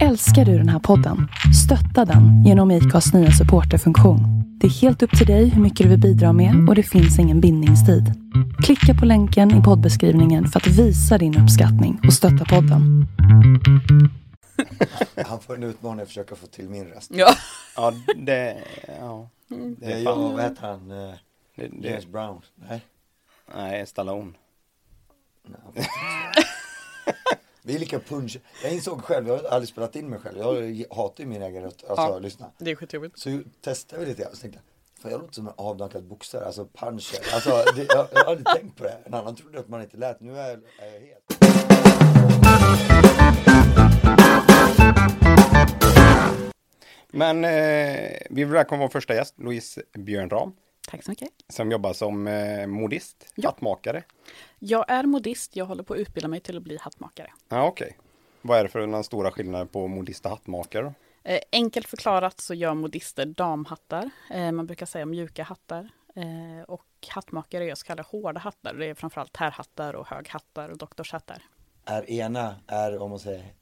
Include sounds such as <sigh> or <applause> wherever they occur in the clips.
Älskar du den här podden? Stötta den genom IKAs nya supporterfunktion. Det är helt upp till dig hur mycket du vill bidra med och det finns ingen bindningstid. Klicka på länken i poddbeskrivningen för att visa din uppskattning och stötta podden. <laughs> Han får en utmaning att försöka få till min röst. Ja. Ja, det, ja. Det är jag, vad heter han? Eh, Det, James det, Brown? Nej. nej, Stallone. Nej. <laughs> Vi är lika punch. Jag insåg själv, jag har aldrig spelat in mig själv. Jag hatar ju min egen röst, alltså Ja. lyssna. Det är skitjobbigt. Så testade vi lite grann så tänkte jag, fan jag låter som en avdankad boxare, alltså puncher. Alltså det, jag, jag har aldrig tänkt på det. En annan trodde att man inte lät, nu är jag, är jag helt. Men eh, vi vill välkomna vår första gäst, Louise Björnram, Tack så mycket. som jobbar som eh, modist, Ja. hattmakare. Jag är modist. Jag håller på att utbilda mig till att bli hattmakare. Ja, okej. Vad är det för den stora skillnaden på modist och hattmakare? Eh, enkelt förklarat så gör modister damhattar. Eh, man brukar säga mjuka hattar. Eh, och hattmakare gör så kallade hårda hattar. Det är framförallt herrhattar och höghattar och doktorshattar. Är ena, är om man säger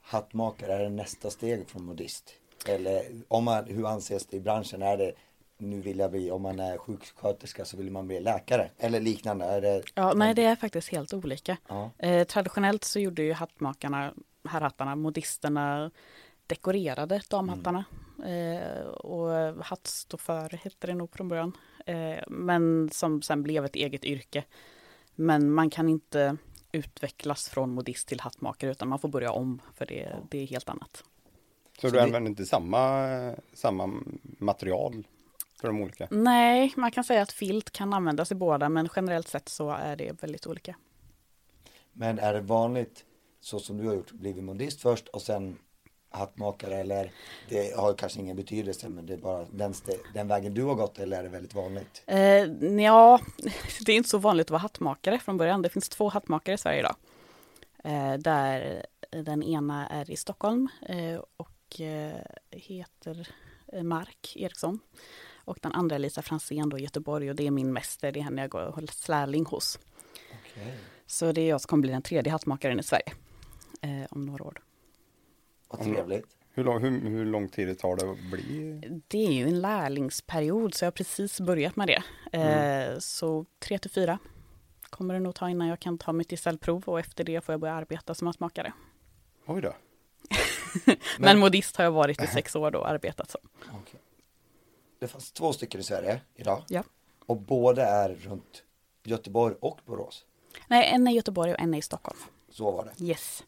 hattmakare, är det nästa steg från modist? Eller om man, hur anses det i branschen? Är det, nu vill jag bli, om man är sjuksköterska så vill man bli läkare? Eller liknande? Är det, Ja, nej, det är faktiskt helt olika. Ja. Eh, traditionellt så gjorde ju hattmakarna, herrhattarna, modisterna dekorerade damhattarna. Eh, och hattstoför hette det nog från början. Eh, men som sen blev ett eget yrke. Men man kan inte utvecklas från modist till hattmakare utan man får börja om för det, det är helt annat. Så, Så du det- använder inte samma, samma material för de olika? Nej, man kan säga att filt kan användas i båda men generellt sett så är det väldigt olika. Men är det vanligt, så som du har gjort, blivit modist först och sen hattmakare eller det har kanske ingen betydelse men det är bara den, den vägen du har gått eller är det väldigt vanligt? Eh, ja, <laughs> det är inte så vanligt att vara hattmakare från början. Det finns två hattmakare i Sverige idag. Eh, där den ena är i Stockholm eh, och eh, heter Mark Eriksson. Och den andra är Lisa Fransén då i Göteborg och det är min mäster. Det är henne jag går och håller lärling hos. Okej. Så det är jag som kommer bli den tredje hattmakaren i Sverige eh, om några år. Vad trevligt. Hur lång, hur, hur lång tid det tar det att bli? Det är ju en lärlingsperiod så jag har precis börjat med det. Eh, Så tre till fyra kommer det nog ta innan jag kan ta mitt gesällprov och efter det får jag börja arbeta som hattmakare. Oj då. <laughs> Men, modist har jag varit i sex år då och arbetat som. Okej. Det fanns två stycken i Sverige idag Ja. och båda är runt Göteborg och Borås. Nej, en är i Göteborg och en är i Stockholm. Så var det. Yes.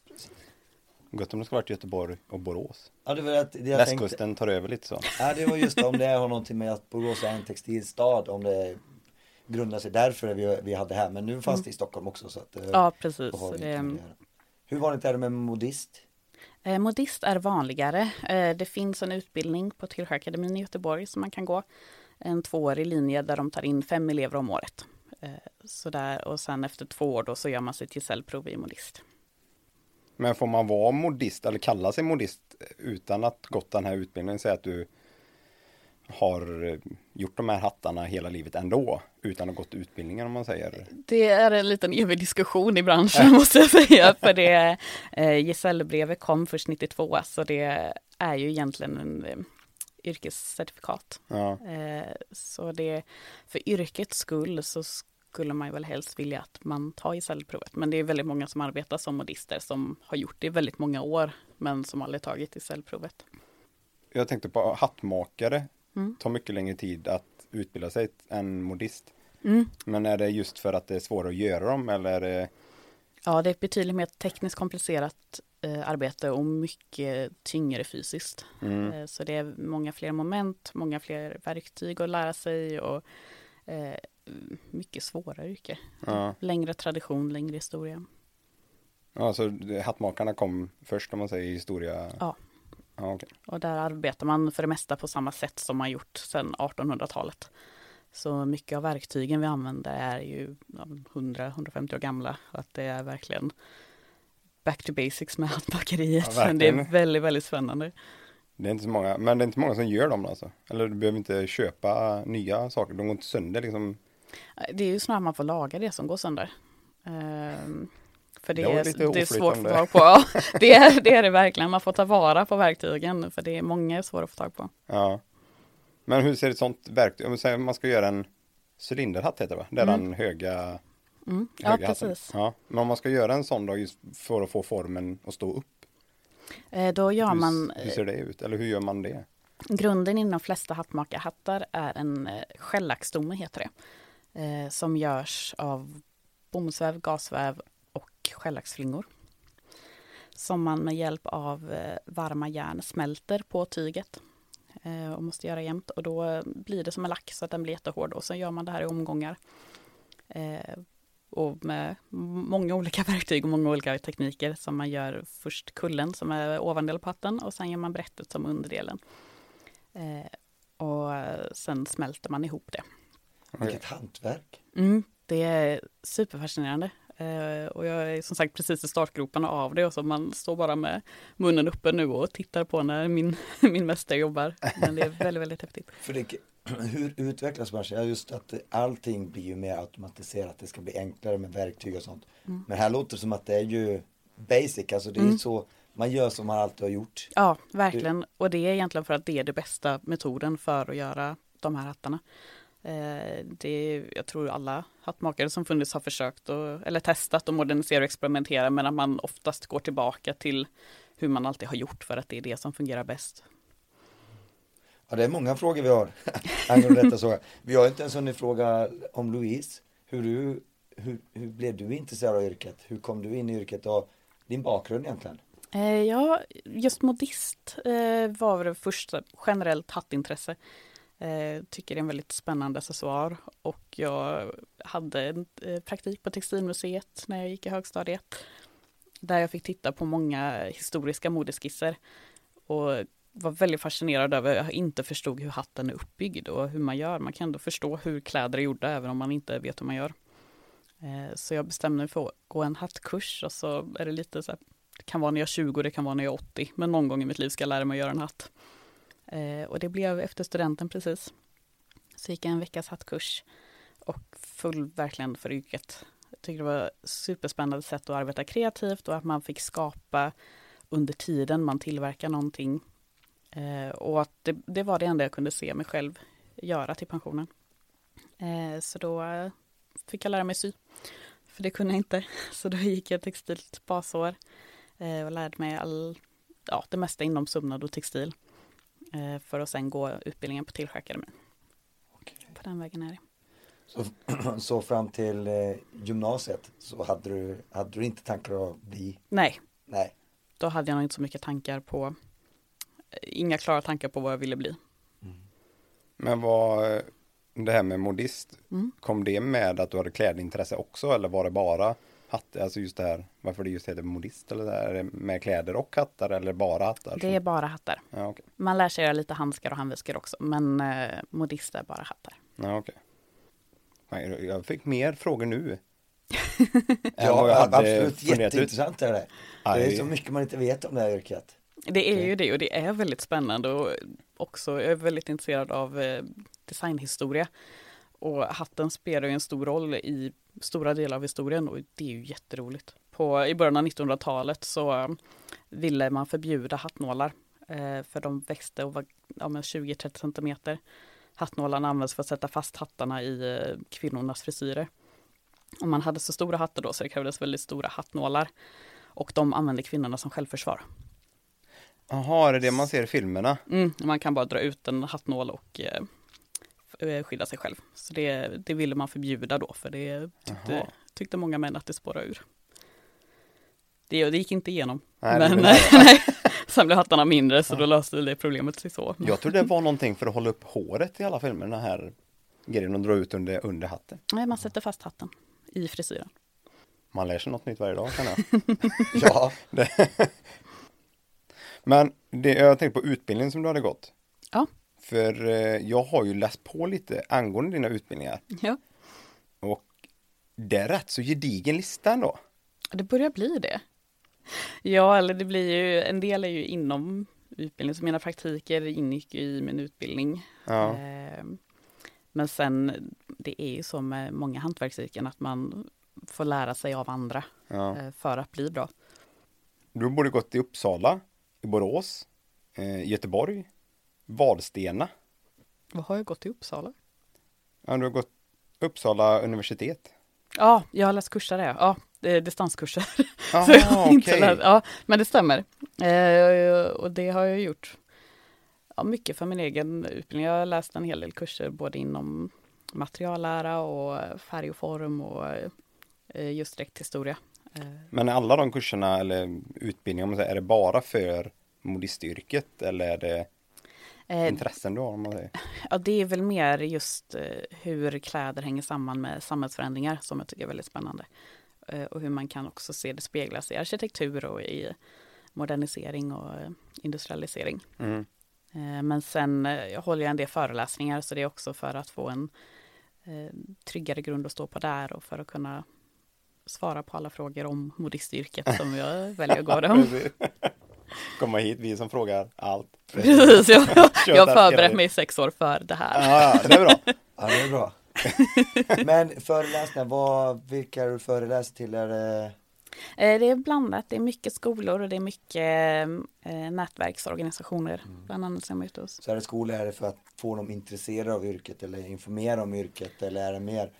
Gott om det ska varit Göteborg och Borås. Ja, det var det jag Västkusten tänkte. tar över lite så. Ja, det var just det, om det har någonting med att Borås är en textilstad, om det grundar sig därför vi, vi hade här. Men nu fanns det i Stockholm också så att eh, Ja, precis. vi Det, det. Hur vanligt är det med modist? Eh, modist är vanligare. Eh, det finns en utbildning på Tillsjöakademin i Göteborg som man kan gå. En tvåårig linje där de tar in fem elever om året. Eh, så där, och sen efter två år då så gör man sitt gesällprov i modist. Men får man vara modist eller kalla sig modist utan att gått den här utbildningen? Säg att du har gjort de här hattarna hela livet ändå utan att ha gått utbildningen om man säger. Det är en liten evig diskussion i branschen måste jag säga. <laughs> För det eh, gesällbrevet kom först 92 så det är ju egentligen en eh, yrkescertifikat. Ja. Eh, så det, för yrkets skull så skulle man ju väl helst vilja att man tar gesällprovet. Men det är väldigt många som arbetar som modister som har gjort det i väldigt många år men som aldrig tagit gesällprovet. Jag tänkte på hattmakare. Mm. tar mycket längre tid att utbilda sig än modist. Mm. Men är det just för att det är svårare att göra dem eller är det Ja, det är ett betydligt mer tekniskt komplicerat eh, arbete och mycket tyngre fysiskt. mm. Eh, Så det är många fler moment, många fler verktyg att lära sig och eh, mycket svårare yrke. Ja. Längre tradition, längre historia. ja, så hattmakarna kom först om man säger historia? Ja. Okej. Och där arbetar man för det mesta på samma sätt som man gjort sedan 1800-talet. Så mycket av verktygen vi använder är ju ja, 100-150 år gamla. Att det är verkligen back to basics med hattmakeriet. Ja, det är väldigt, väldigt spännande. Det är inte så många, men det är inte många som gör dem alltså? Eller du behöver inte köpa nya saker, de går inte sönder liksom? Det är ju snarare man får laga det som går sönder. Ehm, För det, Det är, det är svårt att få tag på. Ja, <laughs> <laughs> det, är, det är det verkligen. Man får ta vara på verktygen för det är många svåra att få tag på. Ja. Men hur ser ett sånt verktyg, om man ska göra en cylinderhatt heter det va? Det är den höga, Mm. Ja, höga hatten. precis. Ja. Men om man ska göra en sån då just för att få formen att stå upp. Eh, Då gör hur, man hur ser det ut? Eller hur gör man det? Grunden inom de flesta hattmakarhattar är en eh, skällaxstomme heter det. Eh, som görs av bomullsväv, gasväv och skällaxflingor. Som man med hjälp av eh, varma järn smälter på tyget. Eh, och måste göra jämnt och då blir det som en lack så att den blir jättehård. Och så gör man det här i omgångar. Eh, och med många olika <laughs> verktyg och många olika tekniker som man gör först kullen som är ovandel på hatten och sen gör man brättet som underdelen. Eh, och sen smälter man ihop det. Vilket hantverk. Mm, det är superfascinerande. Eh, och jag är som sagt precis i startgroparna av det och så man står bara med munnen uppe nu och tittar på när min, <laughs> min mästare jobbar. Men det är väldigt, väldigt häftigt. För det, <clears throat> hur utvecklas branschen? Ja, just att allting blir ju mer automatiserat. Det ska bli enklare med verktyg och sånt. Men här låter det som att det är ju basic, alltså det är ju så man gör som man alltid har gjort. Ja, verkligen. Och det är egentligen för att det är det bästa metoden för att göra de här hattarna. Eh, det jag tror alla hattmakare som funnits har försökt och, eller testat och modernisera och experimentera men att man oftast går tillbaka till hur man alltid har gjort för att det är det som fungerar bäst. Ja, det är många frågor vi har <laughs> angående detta. Så. Vi har inte ens hunnit fråga om Louise. Hur, du, hur, hur blev du intresserad av yrket? Hur kom du in i yrket och din bakgrund egentligen? Eh, ja, just modist eh, var det första generellt hattintresse. Eh, tycker det är en väldigt spännande accessoar och jag hade en eh, praktik på Textilmuseet när jag gick i högstadiet. Där jag fick titta på många historiska modeskisser och var väldigt fascinerad över, jag inte förstod hur hatten är uppbyggd och hur man gör. Man kan ändå förstå hur kläder är gjorda även om man inte vet hur man gör. Eh, så jag bestämde mig för att gå en hattkurs och så är det lite så här, det kan vara när jag är 20, det kan vara när jag är 80, men någon gång i mitt liv ska jag lära mig att göra en hatt. Eh, och det blev efter studenten precis. Så gick jag en veckas hattkurs och föll verkligen för yrket. Jag tyckte det var superspännande sätt att arbeta kreativt och att man fick skapa under tiden man tillverkar någonting. Eh, och att det, det var det enda jag kunde se mig själv göra till pensionen. Eh, så då fick jag lära mig sy. För det kunde jag inte. <laughs> Så då gick jag textilt basår eh, och lärde mig all, ja, det mesta inom sömnad och textil. Eh, för att sen gå utbildningen på Tillsjöakademin. På den vägen är det. Så, <clears throat> så fram till eh, gymnasiet så hade du, hade du inte tankar att bli, Nej, nej, då hade jag nog inte så mycket tankar på, eh, inga klara tankar på vad jag ville bli. Men vad, det här med modist, Mm. kom det med att du hade klädintresse också eller var det bara hatt, alltså just det här, varför det just heter modist eller det här, är det med kläder och hattar eller bara hattar? Det är bara hattar. Ja, okej. Man lär sig göra lite handskar och handväskor också, men eh, modist är bara hattar. Ja. Nej, Jag fick mer frågor nu. <laughs> Ja, vad jag hade absolut, jätteintressant är det. Det är Aj. så mycket man inte vet om det här yrket. Det är ju det och det är väldigt spännande och också jag är väldigt intresserad av eh, designhistoria. Och hatten spelar ju en stor roll i stora delar av historien och det är ju jätteroligt. På, I början av 1900-talet så eh, ville man förbjuda hattnålar eh, för de växte och var ja, men 20-30 centimeter. Hattnålarna används för att sätta fast hattarna i eh, kvinnornas frisyrer. Och man hade så stora hattar då så det krävdes väldigt stora hattnålar. Och de använde kvinnorna som självförsvar. Jaha, det är det man ser i filmerna? Mm, man kan bara dra ut en hattnål och eh, skydda sig själv. Så det, det ville man förbjuda då, för det tyckte, tyckte många män att det spårade ur. Det, det gick inte igenom. Nej, det men <laughs> nej, sen blev hattarna mindre så då löste det problemet sig så. Jag tror det var någonting för att hålla upp håret i alla filmer, den här grejen att dra ut under, under hatten. Nej, man sätter fast hatten i frisyren. Man lär sig något nytt varje dag kan jag. <laughs> Ja, <laughs> Men det, jag tänkte på utbildningen som du hade gått. Ja. För eh, jag har ju läst på lite angående dina utbildningar. Ja, Och det är rätt så gedigen lista ändå. det börjar bli det. Ja, eller det blir ju, en del är ju inom utbildning, så mina praktiker ingick ju i min utbildning. Ja. Eh, Men sen, det är ju så med många hantverksyrken att man få lära sig av andra Ja. eh, för att bli bra. Du har både gått i Uppsala, i Borås, Göteborg, Vadstena. Vad har jag gått i Uppsala? Ja, du har gått Uppsala universitet. Ja, jag har läst kurser där. Ja, är distanskurser. <laughs> Jaha, Så jag inte okej. läst- ja, men det stämmer. Eh, och det har jag gjort ja, mycket för min egen utbildning. Jag har läst en hel del kurser både inom materiallära och färg och form och eh, just dräkthistoria. Eh, Men är alla de kurserna eller utbildningar, om man säger, är det bara för modistyrket eller är det intressen du har om man säger? Ja, det är väl mer just eh, hur kläder hänger samman med samhällsförändringar som jag tycker är väldigt spännande. Eh, och hur man kan också se det speglas i arkitektur och i modernisering och eh, industrialisering. Mm. Eh, men sen eh, jag håller jag en del föreläsningar så det är också för att få en eh, tryggare grund att stå på där och för att kunna svara på alla frågor om modistyrket som jag väljer att gå <laughs> dem. Komma hit, vi som frågar allt. Precis, jag, jag förberett mig i sex år för det här. Ja, det är bra. Ja, det är bra. Men föreläsningar, vad, vilka är du föreläser till? Är det... Eh, Det är blandat, det är mycket skolor och det är mycket eh, nätverksorganisationer, bland annat som är ute hos. Så är det skolor, är det för att få dem intresserade av yrket eller informera om yrket eller är det mer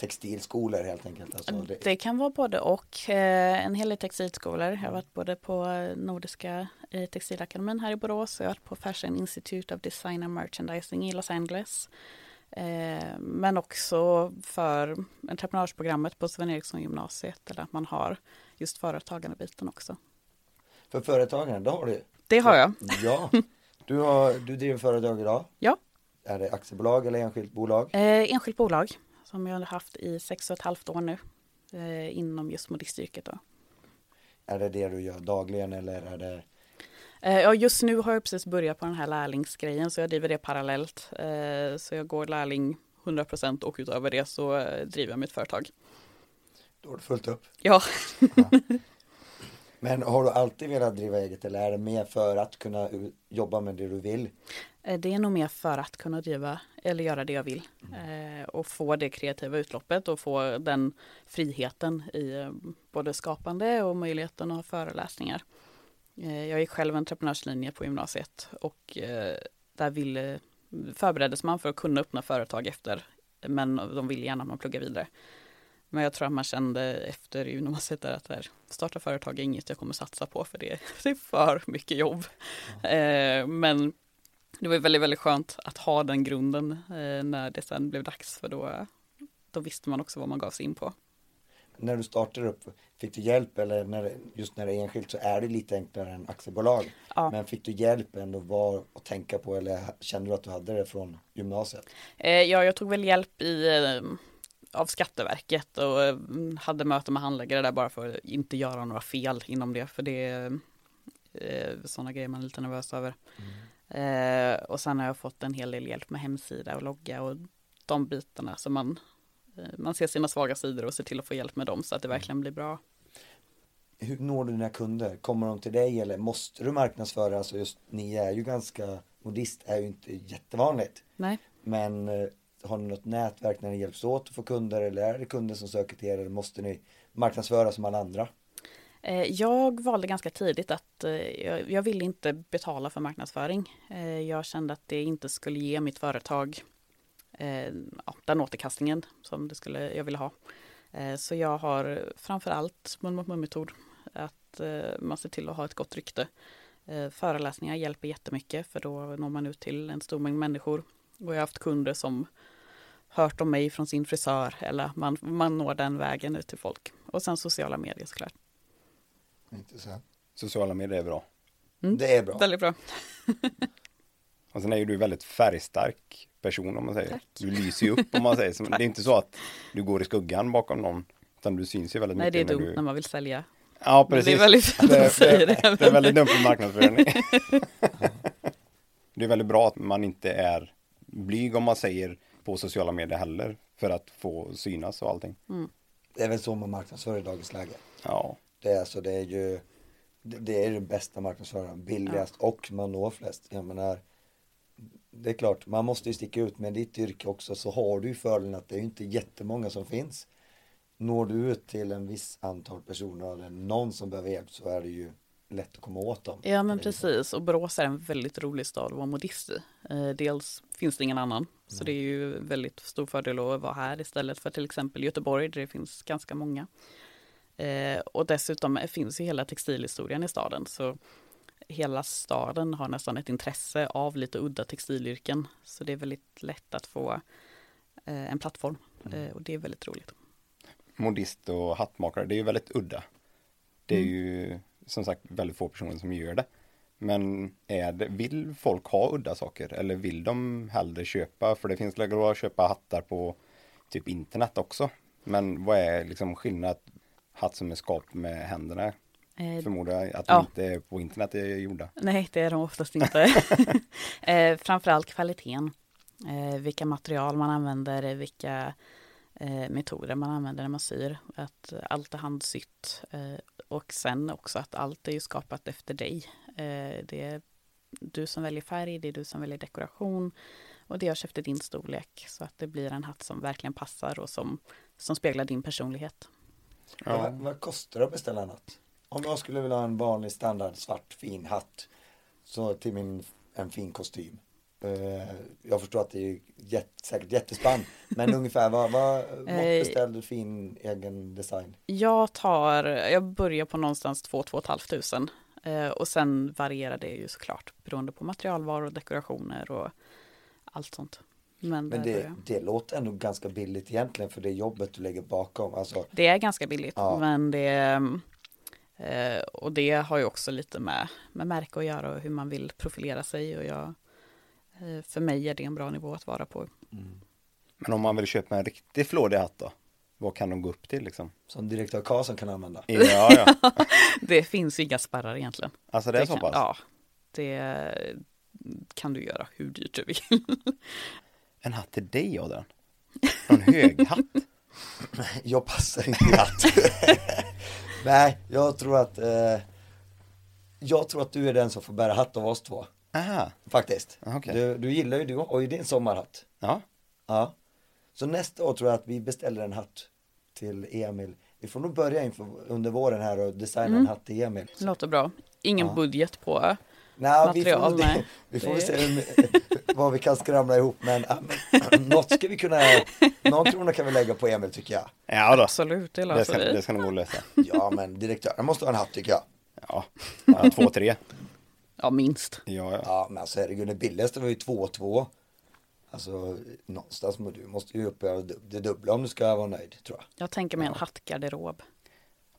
textilskolor helt enkelt? Alltså, det, Det kan vara både och. Eh, En hel del textilskolor. Jag har varit både på Nordiska textilakademin här i Borås. Jag har varit på Fashion Institute of Design and Merchandising i Los Angeles. Eh, Men också för entreprenörsprogrammet på Sven Eriksson gymnasiet. Eller att man har just företagandebiten också. För företagen, det har du Det har jag. Ja. Du, har, du driver företag idag? Ja. Är det aktiebolag eller enskilt bolag? Eh, enskilt bolag som jag har haft i sex och ett halvt år nu. Eh, inom just modistyrket då. Är det det du gör dagligen eller är det Eh, Ja, just nu har jag precis börjat på den här lärlingsgrejen så jag driver det parallellt. Eh, Så jag går lärling 100% och utöver det så eh, driver jag mitt företag. då har du fullt upp? Ja, men har du alltid velat driva eget eller är det mer för att kunna jobba med det du vill? Eh, det är nog mer för att kunna driva eller göra det jag vill. mm. Och få det kreativa utloppet och få den friheten i eh, både skapande och möjligheten att ha föreläsningar. Jag gick själv entreprenörslinje på gymnasiet och där ville, förbereddes man för att kunna öppna företag efter men de vill gärna att man pluggar vidare. Men jag tror att man kände efter gymnasiet att där, starta företag är inget jag kommer satsa på för det, <laughs> det är för mycket jobb. Eh, men det var väldigt, väldigt skönt att ha den grunden eh, när det sen blev dags för då, då visste man också vad man gav sig in på. När du startar upp, fick du hjälp eller när just när det är enskilt så är det lite enklare än aktiebolag. Ja. Men fick du hjälp ändå vad att tänka på eller kände du att du hade det från gymnasiet? Eh, ja, jag tog väl hjälp i, av Skatteverket och eh, hade möte med handläggare där bara för att inte göra några fel inom det. För det är eh, sådana grejer man är lite nervös över. Eh, och sen har jag fått en hel del hjälp med hemsida och logga och de bitarna. Så man, eh, man ser sina svaga sidor och ser till att få hjälp med dem så att det verkligen blir bra. Hur når du dina kunder? Kommer de till dig eller måste du marknadsföra? Alltså just ni är ju ganska, modist är ju inte jättevanligt. Nej. Men har ni något nätverk när ni hjälps åt att få kunder eller är det kunder som söker till er eller måste ni marknadsföra som alla andra? Eh, jag valde ganska tidigt att eh, jag, ville inte betala för marknadsföring. Eh, jag kände att det inte skulle ge mitt företag den återkastningen som det skulle, jag ville ha. Så jag har framförallt mun mot mun-metod. Att man ser till att ha ett gott rykte. Föreläsningar hjälper jättemycket för då når man ut till en stor mängd människor. Och jag har haft kunder som hört om mig från sin frisör eller man, man når den vägen ut till folk. Och sen sociala medier såklart. Intressant. Sociala medier är bra. Mm. Det är bra. Väldigt bra. <laughs> Och sen är ju du väldigt färgstark person om man säger. Tack. Du lyser ju upp om man säger. <laughs> Det är inte så att du går i skuggan bakom någon. Utan du syns ju väldigt Nej, det är mycket. dumt när när man vill sälja. Ja, Men precis. Det är väldigt <laughs> fint att säga det. det är väldigt dumt för marknadsföring. det är väldigt bra att man inte är blyg om man säger på sociala medier heller. För att få synas och allting. Det är väl så man marknadsför i dagens läge. Ja, Det är alltså, det är ju det- det är den bästa marknadsföraren, billigast och man når flest. Jag menar, det är klart, man måste ju sticka ut med ditt yrke också så har du ju fördelen att det är inte jättemånga som finns. når du ut till en viss antal personer eller någon som behöver hjälp så är det ju lätt att komma åt dem. Ja men liksom- precis och Borås är en väldigt rolig stad att vara modist i. Eh, dels finns det ingen annan så det är ju väldigt stor fördel att vara här istället för till exempel Göteborg där det finns ganska många. Eh, och dessutom finns ju hela textilhistorien i staden så hela staden har nästan ett intresse av lite udda textilyrken så det är väldigt lätt att få eh, en plattform eh, och det är väldigt roligt. Modist och hattmakare, det är ju väldigt udda. Det är ju som sagt väldigt få personer som gör det. Men är det, vill folk ha udda saker eller vill de hellre köpa? För det finns läge att köpa hattar på typ internet också. Men vad är liksom skillnad hatt som är skapt med händerna? Eh, Förmodar att ja. de inte är på internet är gjorda. Nej, det är de oftast inte. <laughs> eh, framförallt kvaliteten. Eh, vilka material man använder, vilka eh, metoder man använder när man syr. Att allt är handsytt. Och sen också att allt är ju skapat efter dig. Eh, det är du som väljer färg, det är du som väljer dekoration. Och det görs efter din storlek. Så att det blir en hatt som verkligen passar och som, som speglar din personlighet. Vad, vad kostar det att beställa en hatt? Om jag skulle vilja ha en vanlig standard svart fin hatt så till min en fin kostym. Eh, jag förstår att det är jätte, säkert jättespann men <laughs> ungefär vad, vad Eh, beställde fin egen design? Jag tar, jag börjar på någonstans 2-2 500. Eh, och sen varierar det ju såklart beroende på materialvaror, dekorationer och allt sånt. Men, Men det, det låter ändå ganska billigt egentligen för det jobbet du lägger bakom. Alltså, det är ganska billigt, Ja. men det och det har ju också lite med, med märke att göra och hur man vill profilera sig och jag för mig är det en bra nivå att vara på. Men om man vill köpa en riktigt flådig hatt då? Vad kan de gå upp till liksom? som direktör Karlsson kan använda. Mm. Ja, ja. <laughs> Det finns inga spärrar egentligen. Alltså det är så kan, pass? Ja, det kan du göra hur dyrt du vill. <laughs> En hatt till dig Adrian? Någon hög hatt? <laughs> Jag passar inte i hatt. Nej, jag tror att eh, Jag tror att du är den som får bära hatt av oss två. Aha, Faktiskt. Okej. Du, du gillar ju, du har ju din sommarhatt. ja. Ja. Så nästa år tror jag att vi beställer en hatt till Emil. Vi får nog börja inför, under våren här och designa Mm. en hatt till Emil. Låter bra. Ingen Ja. budget på Nej, vi får, material, nej. <laughs> vi får Det- se hur, <laughs> vad vi kan skramla ihop men, men något ska vi kunna, någon krona kan vi lägga på Emil tycker jag. Ja då. Absolut, det Det löser ska, vi. det ska nog lösa. Ja men direktören måste ha en hatt tycker jag. Ja, ja två, tre. Ja, minst. Ja, ja. Ja men alltså herregud det billigaste var ju 2-2. Alltså någonstans må du måste ju upp det dubbla om du ska vara nöjd tror jag. Jag tänker mig en hattgarderob.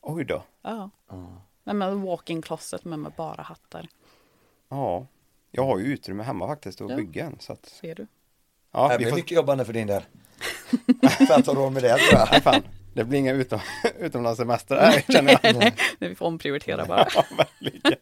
Oj då. Ja. Men med walk-in closet men med bara hattar. Ja. Jag har ju utrymme hemma faktiskt att Ja. bygga en. Så att, Ser du? ja, det vi blir får, mycket jobbande för din del. för att ha råd med det tror jag. nej, fan. Det blir inga utom, <laughs> utomlandssemester här känner jag. Nej, vi får omprioritera bara. <laughs> Ja, verkligen.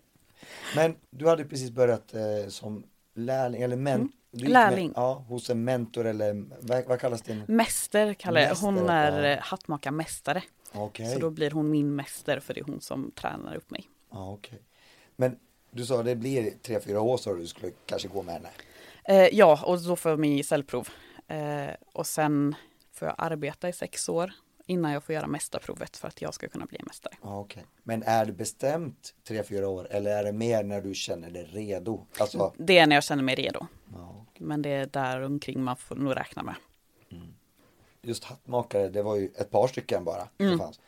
Men du hade precis börjat eh, som lärling eller men, du gick Mm. Lärling. Med, ja, hos en mentor eller vad, vad kallas det? Mäster kallar jag Hon är ja. eh, hattmakarmästare. Okej. Så då blir hon min mäster för det är hon som tränar upp mig. Ja, okej. Men du sa det blir tre, fyra år så du skulle kanske gå med henne. Eh, ja, och då får jag min gesällprov. Eh, och sen får jag arbeta i sex år innan jag får göra mästarprovet för att jag ska kunna bli mästare. Ja, okej. Men är det bestämt tre, fyra år eller är det mer när du känner dig redo? Alltså, Det är när jag känner mig redo. ja, Men det är där omkring man får nog räkna med. just hattmakare, det var ju ett par stycken bara. Mm. Det, fanns.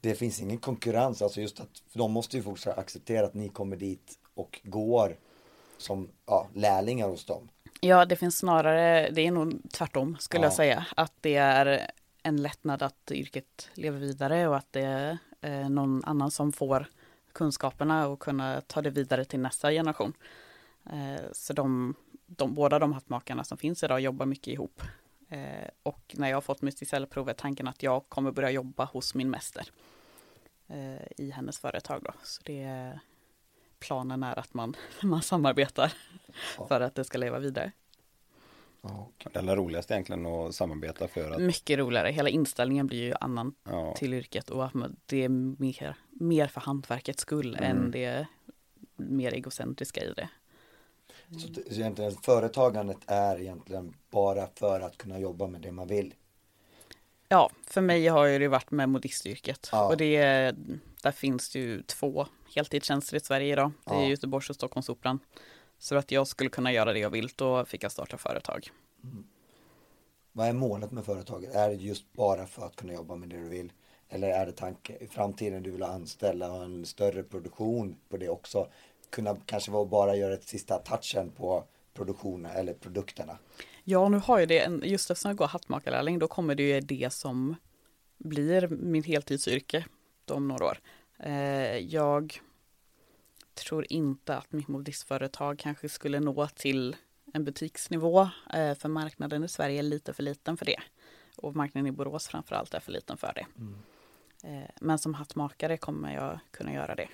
det finns ingen konkurrens, alltså just att, de måste ju fortsätta acceptera att ni kommer dit och går som ja, lärlingar hos dem. Ja, det finns snarare, det är nog tvärtom skulle Ja. jag säga. Att det är en lättnad att yrket lever vidare och att det är eh, någon annan som får kunskaperna och kunna ta det vidare till nästa generation. Eh, så de, de, båda de hattmakarna som finns idag jobbar mycket ihop. Eh, och när jag har fått mitt gesällprov är tanken att jag kommer börja jobba hos min mäster i hennes företag. Då. Så det är, planen är att man, <laughs> man samarbetar Ja. för att det ska leva vidare. Okej. Det är roligast egentligen att samarbeta för att Mycket roligare. Hela inställningen blir ju annan ja, till yrket och det är mer, mer för hantverkets skull Mm. än det mer egocentriska i det. Så, så egentligen företagandet är egentligen bara för att kunna jobba med det man vill. Ja, för mig har ju det varit med modistyrket. Ja. Och det, där finns det ju två heltidstjänster i Sverige idag. Det är Ja. Göteborgs och Stockholmsoperan. Så att jag skulle kunna göra det jag vill, då fick jag starta företag. Vad är målet med företaget? Är det just bara för att kunna jobba med det du vill? Eller är det tanke i framtiden du vill anställa och ha en större produktion på det också? Kunna kanske vara bara göra ett sista touchen på produktionen eller produkterna. Ja, nu har jag det, en, just eftersom jag går hattmakarlärling, då kommer det ju det som blir mitt heltidsyrke om några år. Eh, jag tror inte att mitt modistföretag kanske skulle nå till en butiksnivå, eh, för marknaden i Sverige är lite för liten för det. Och marknaden i Borås framförallt är för liten för det. Eh, men som hattmakare kommer jag kunna göra det.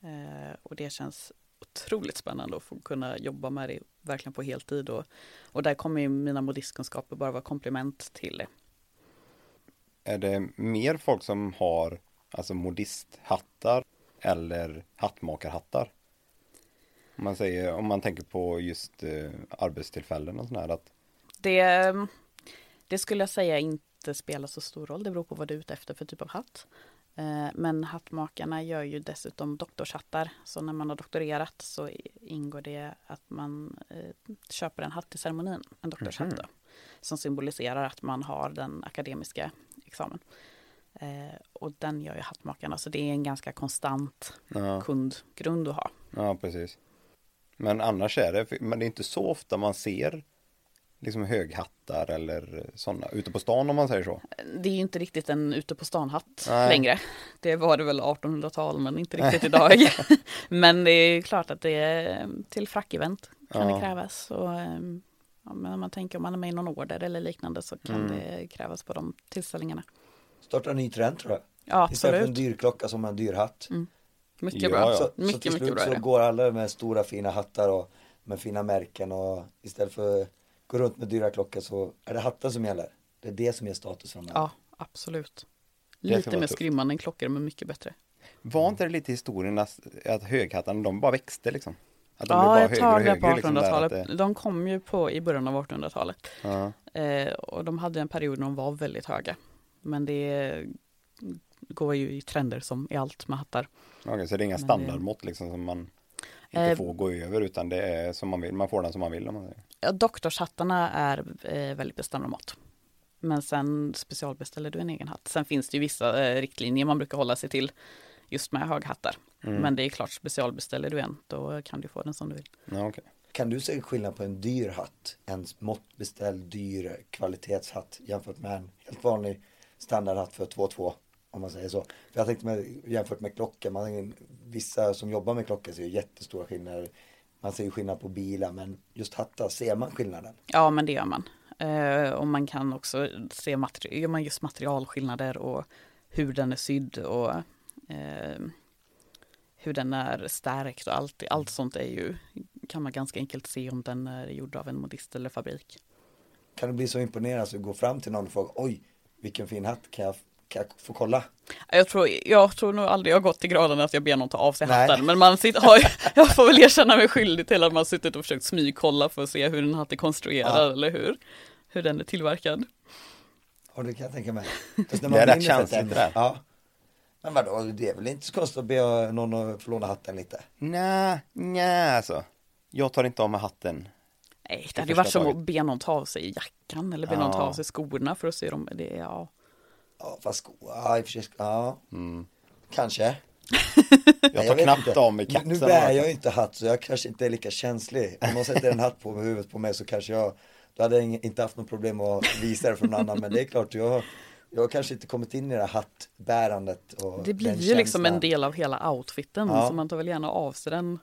Eh, och det känns otroligt spännande att få kunna jobba med det verkligen på heltid. Och, och där kommer ju mina modistkunskaper bara vara komplement till det. Är det mer folk som har alltså modisthattar eller hattmakarhattar? Om man säger, om man tänker på just eh, arbetstillfällen och sådär att Det, det skulle jag säga inte spelar så stor roll. Det beror på vad du är ute efter för typ av hatt. Eh, Men hattmakarna gör ju dessutom doktorshattar. Så när man har doktorerat så ingår det att man eh, köper en hatt i ceremonin. En doktorshatt Mhm. då, Som symboliserar att man har den akademiska examen. Eh, Och den gör ju hattmakarna. Så det är en ganska konstant ja, kundgrund att ha. ja precis. Men annars är det, men det är inte så ofta man ser liksom höghattar eller sådana ute på stan om man säger så. Det är ju inte riktigt en ute på stan-hatt längre. Det var det väl 1800-tal men inte riktigt idag. <laughs> <laughs> men det är klart att det är till frackevent kan Ja. det krävas. Och, ehm, ja, men om man tänker om man är med i någon order eller liknande så kan Mm. det krävas på de tillställningarna. Starta en ny trend tror jag. Ja Istället för en dyr klocka som en dyr hatt. Mycket Ja, bra. ja. Så, så Mycket, till mycket slut bra är så det. går alla med stora fina hattar och med fina märken och istället för att gå runt med dyra klockor så är det hattar som gäller. Det är det som ger status framöver. Ja absolut. Lite mer tufft. skrymmande än klockor men mycket bättre. Var inte det lite historien att, att höghattarna, de bara växte liksom? Att de Ja, ett tag där på liksom, där 1800-talet. att det- De kom ju på i början av 1800-talet. Ja, Eh, och de hade en period när de var väldigt höga. Men det går ju i trender som i allt med hattar. okej, så det är inga standardmått liksom som man inte Eh, får gå över utan det är som man vill, man får den som man vill om man säger. Ja, doktorshattarna är eh, väldigt bestämda mått. Men sen specialbeställer du en egen hatt. Sen finns det ju vissa eh, riktlinjer man brukar hålla sig till just med höghattar. Mm. Men det är klart, specialbeställer du en, då kan du få den som du vill. Ja, okej. Kan du se skillnad på en dyr hatt, en måttbeställd dyr kvalitetshatt jämfört med en helt vanlig standardhatt för 2-2 om man säger så. För jag tänkte med, jämfört med klockor, man, vissa som jobbar med klockor ser ju jättestora skillnader. Man ser ju skillnad på bilar men just hattar, ser man skillnaden? Ja, men det gör man. Eh, och man kan också se materi- man just materialskillnader och hur den är sydd och eh, hur den är stärkt och allt, allt sånt är ju, kan man ganska enkelt se om den är gjord av en modist eller fabrik. Kan du bli så imponerad så du går fram till någon och frågar oj vilken fin hatt, kan jag, kan jag få kolla? Jag tror, jag tror nog aldrig jag har gått till graden att jag ber någon ta av sig Nej. hatten. Men man sitter, har, <laughs> jag får väl erkänna mig skyldig till att man suttit och försökt smygkolla för att se hur en hatt är konstruerad Ja. eller hur, hur den är tillverkad. Och det kan jag tänka mig. <laughs> Det är rätt känsligt det där. Ja. Men vadå, det är väl inte så konstigt att be någon att få låna hatten lite? Nej, nej alltså. Jag tar inte av mig hatten. Nej, det hade ju varit som att be någon ta av sig jackan eller be någon ta Ja. av sig skorna för att se dem. Det, är- ja. Ja fast sko, ja i och för sig, ja. Mm. Kanske. Jag <laughs> tar knappt inte. av mig kapsen. Nu bär jag ju inte hatt så jag kanske inte är lika känslig. Om någon sätter en hatt på huvudet på mig så kanske jag, då hade jag inte haft något problem att visa det för någon annan. Men det är klart, jag, jag har kanske inte kommit in i det här hattbärandet. Och Det blir ju liksom en känslan. del av hela outfiten Ja. så man tar väl gärna av sig den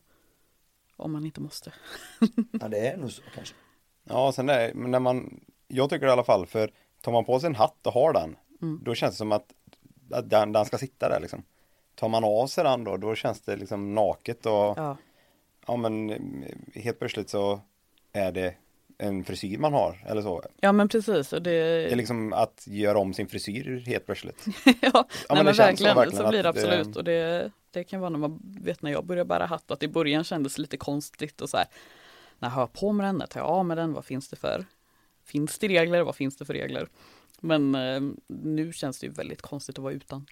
om man inte måste. <laughs> Ja det är nog så kanske. Ja, sen är, men när man, jag tycker i alla fall, för tar man på sig en hatt och har den, Mm. då känns det som att, att den, den ska sitta där liksom. Tar man av sig den då, då känns det liksom naket och ja, Ja. men eh, helt plötsligt så är det en frisyr man har eller så. ja, men precis. Och det, Det är liksom att göra om sin frisyr helt plötsligt. <laughs> ja, men nej, det men känns så verkligen, så, verkligen blir det det- absolut. Och det, det kan vara när man vet när jag började bära hatt att i början kändes det lite konstigt och så här. När jag har på mig den, när tar jag av med den, vad finns det för? Finns det regler? Vad finns det för regler? Men eh, nu känns det ju väldigt konstigt att vara utan.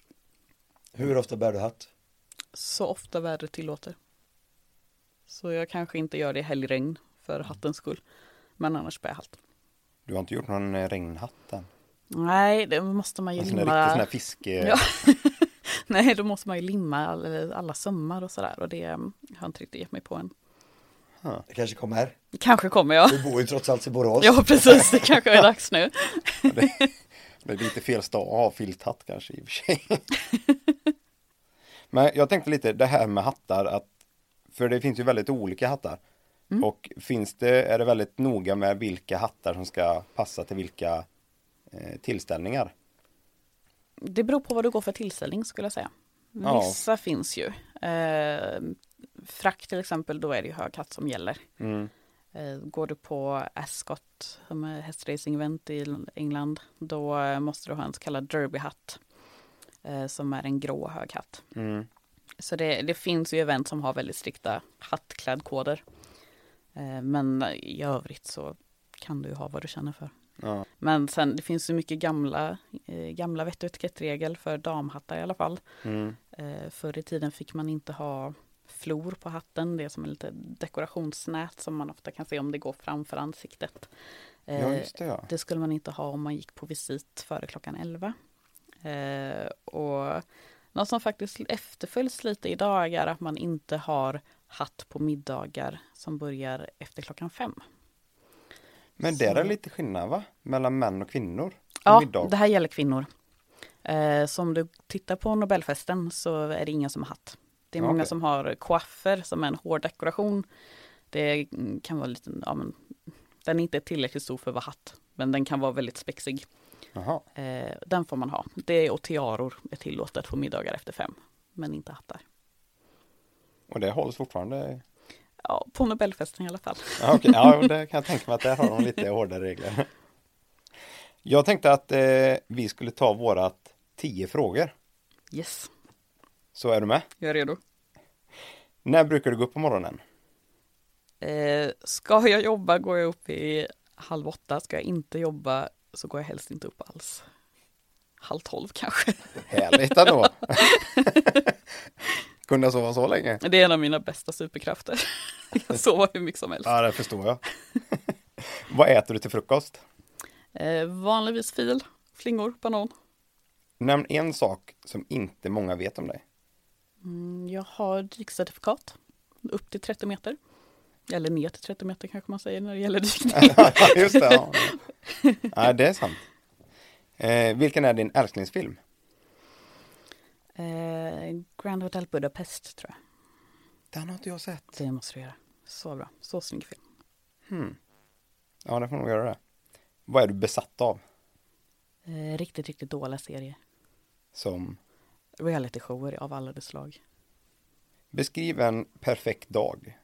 Hur ofta bär du hatt? Så ofta vädret tillåter. Så jag kanske inte gör det i helgregn för hattens skull. Men annars bär jag hatt. Du har inte gjort någon eh, regnhatt än? Nej, det måste man ju En limma. riktig sån här fiske... Ja. <laughs> Nej, då måste man ju limma alla, alla sömmar och sådär. Och det har jag inte riktigt gett mig på än. Det kanske kommer. Kanske kommer jag. Du bor ju trots allt i Borås. Ja, precis. Det kanske är dags nu. Det är lite fel stad att ha filthatt kanske i och för sig. <laughs> Men jag tänkte lite det här med hattar att för det finns ju väldigt olika hattar. Och finns det, är det väldigt noga med vilka hattar som ska passa till vilka eh, tillställningar? Det beror på vad du går för tillställning skulle jag säga. Ja. Vissa finns ju. Eh, frack till exempel, då är det ju hög hatt som gäller. Mm. Eh, går du på Ascot, som är hästracing-event i England, då eh, måste du ha en så kallad derbyhatt. Eh, som är en grå hög hatt. Mm. Så det, det finns ju event som har väldigt strikta hattklädkoder. Eh, men i övrigt så kan du ha vad du känner för. Ja. Men sen det finns ju mycket gamla, eh, gamla vett och etikettregel för damhattar i alla fall. Mm. Eh, förr i tiden fick man inte ha flor på hatten, det är som en lite dekorationsnät som man ofta kan se om det går framför ansiktet. ja, Eh, just det ja. det skulle man inte ha om man gick på visit före klockan 11. Eh, och något som faktiskt efterföljs lite idag är att man inte har hatt på middagar som börjar efter klockan fem. Men där är det lite skillnad va? Mellan män och kvinnor? Ja, middag. det här gäller kvinnor. Eh, så om du tittar på Nobelfesten så är det ingen som har hatt. Det är Ja, många som har coiffer som är en hård dekoration. Det kan vara lite, ja men, den är inte tillräckligt stor för att vara hatt, men den kan vara väldigt spexig. Eh, den får man ha. Det och tiaror är tillåtet på middagar efter fem, men inte hattar. Och det hålls fortfarande? Ja, på Nobelfesten i alla fall. Ja, okej. ja det kan jag tänka mig att där har de lite <laughs> hårdare regler. Jag tänkte att eh, vi skulle ta vårat tio frågor. Yes, Så är du med? jag är redo. När brukar du gå upp på morgonen? Eh, ska jag jobba går jag upp i halv åtta. Ska jag inte jobba så går jag helst inte upp alls. Halv tolv kanske. Härligt ändå. <laughs> Kunna sova så länge? Det är en av mina bästa superkrafter. <laughs> Jag sover hur mycket som helst. Ja, det förstår jag. <laughs> Vad äter du till frukost? Eh, vanligtvis fil, flingor, banan. Nämn en sak som inte många vet om dig. Mm, jag har dykcertifikat upp till 30 meter. Eller ner till 30 meter kanske man säger när det gäller <laughs> dykning. Ja, just det. Ja. Nej, det är sant. Eh, vilken är din älsklingsfilm? Eh, Grand Hotel Budapest tror jag. Den har inte jag sett. Det måste du göra. Så bra. Så snygg film. Hmm. Ja, det får nog göra det. Vad är du besatt av? Eh, riktigt, riktigt dåliga serier. Som Realityshower av alla dess slag. beskriv en perfekt dag.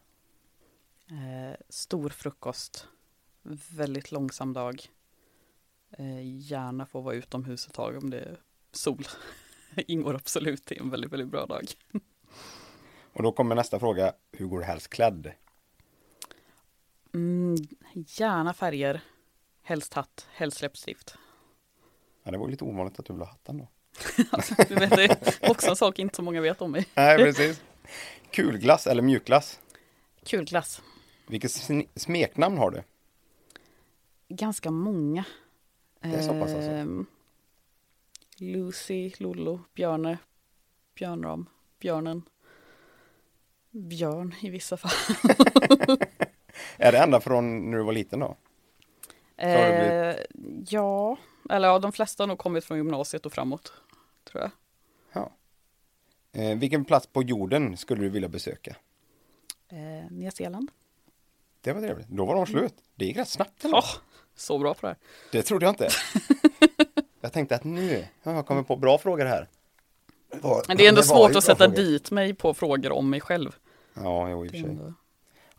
Eh, stor frukost. Väldigt långsam dag. Eh, gärna få vara utomhus ett tag om det är sol. <laughs> <laughs> Ingår absolut i en väldigt, väldigt bra dag. <laughs> Och då kommer nästa fråga. Hur går du helst klädd? Mm, gärna färger. Helst hatt, helst läppstift. Ja, det var lite ovanligt att du ville ha hatten då. <laughs> Alltså, du vet, det är också en sak inte så många vet om mig. Nej, precis. Kulglass eller mjukglass? Kul glass. Vilket smeknamn har du? Ganska många. Det är så pass alltså? Lucy, Lollo, Björne, Björnram, Björnen. Björn i vissa fall. <laughs> Är det ända från när du var liten då? Eh, ja, eller ja, de flesta har nog kommit från gymnasiet och framåt. Tror jag. Ja. Eh, vilken plats på jorden skulle du vilja besöka? Eh, Nya Zeeland. Det var trevligt. Då var de slut. Det gick rätt snabbt. Eller? Åh, så bra på det här. Det trodde jag inte. <laughs> jag tänkte att nu, ja, jag kommer på bra frågor här. var- Men det är ändå var svårt att sätta frågor. dit mig på frågor om mig själv. Ja, jo, i och Det för sig.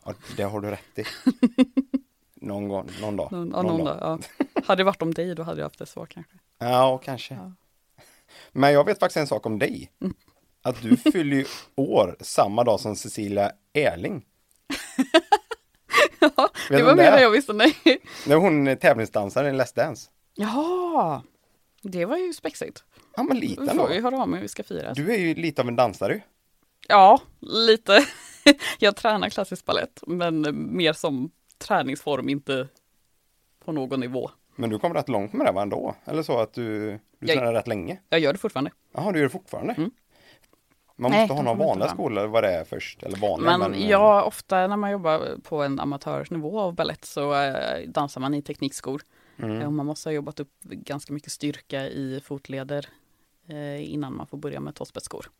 Ja, det har du rätt i. <laughs> Någon gång, någon dag. Någon, ja, någon dag, ja. <laughs> Hade det varit om dig då hade jag haft ett svar kanske. Ja, kanske. Ja. Men jag vet faktiskt en sak om dig. Att du fyller ju år samma dag som Cecilia Erling. <laughs> Ja, Vet det var det mer än jag visste. Nej. När hon är tävlingsdansare i Let's Dance. Jaha, Det var ju spexigt. Ja men Vi lite får ju ändå. höra om hur vi ska fira. Du är ju lite av en dansare. Ja, lite. <laughs> Jag tränar klassisk ballett, men mer som träningsform, inte på någon nivå. Men du kom rätt långt med det va ändå? Eller så att du, du Jag- tränar rätt länge? Jag gör det fortfarande. Jaha, du gör det fortfarande? Mm. Man Nej, måste ha kommer inte vanliga fram. skolor vad det är först, eller vanliga Men men, ja, ofta när man jobbar på en amatörsnivå av ballett så eh, dansar man i teknikskor. Mm. Och man måste ha jobbat upp ganska mycket styrka i fotleder eh, innan man får börja med tåspetsskor.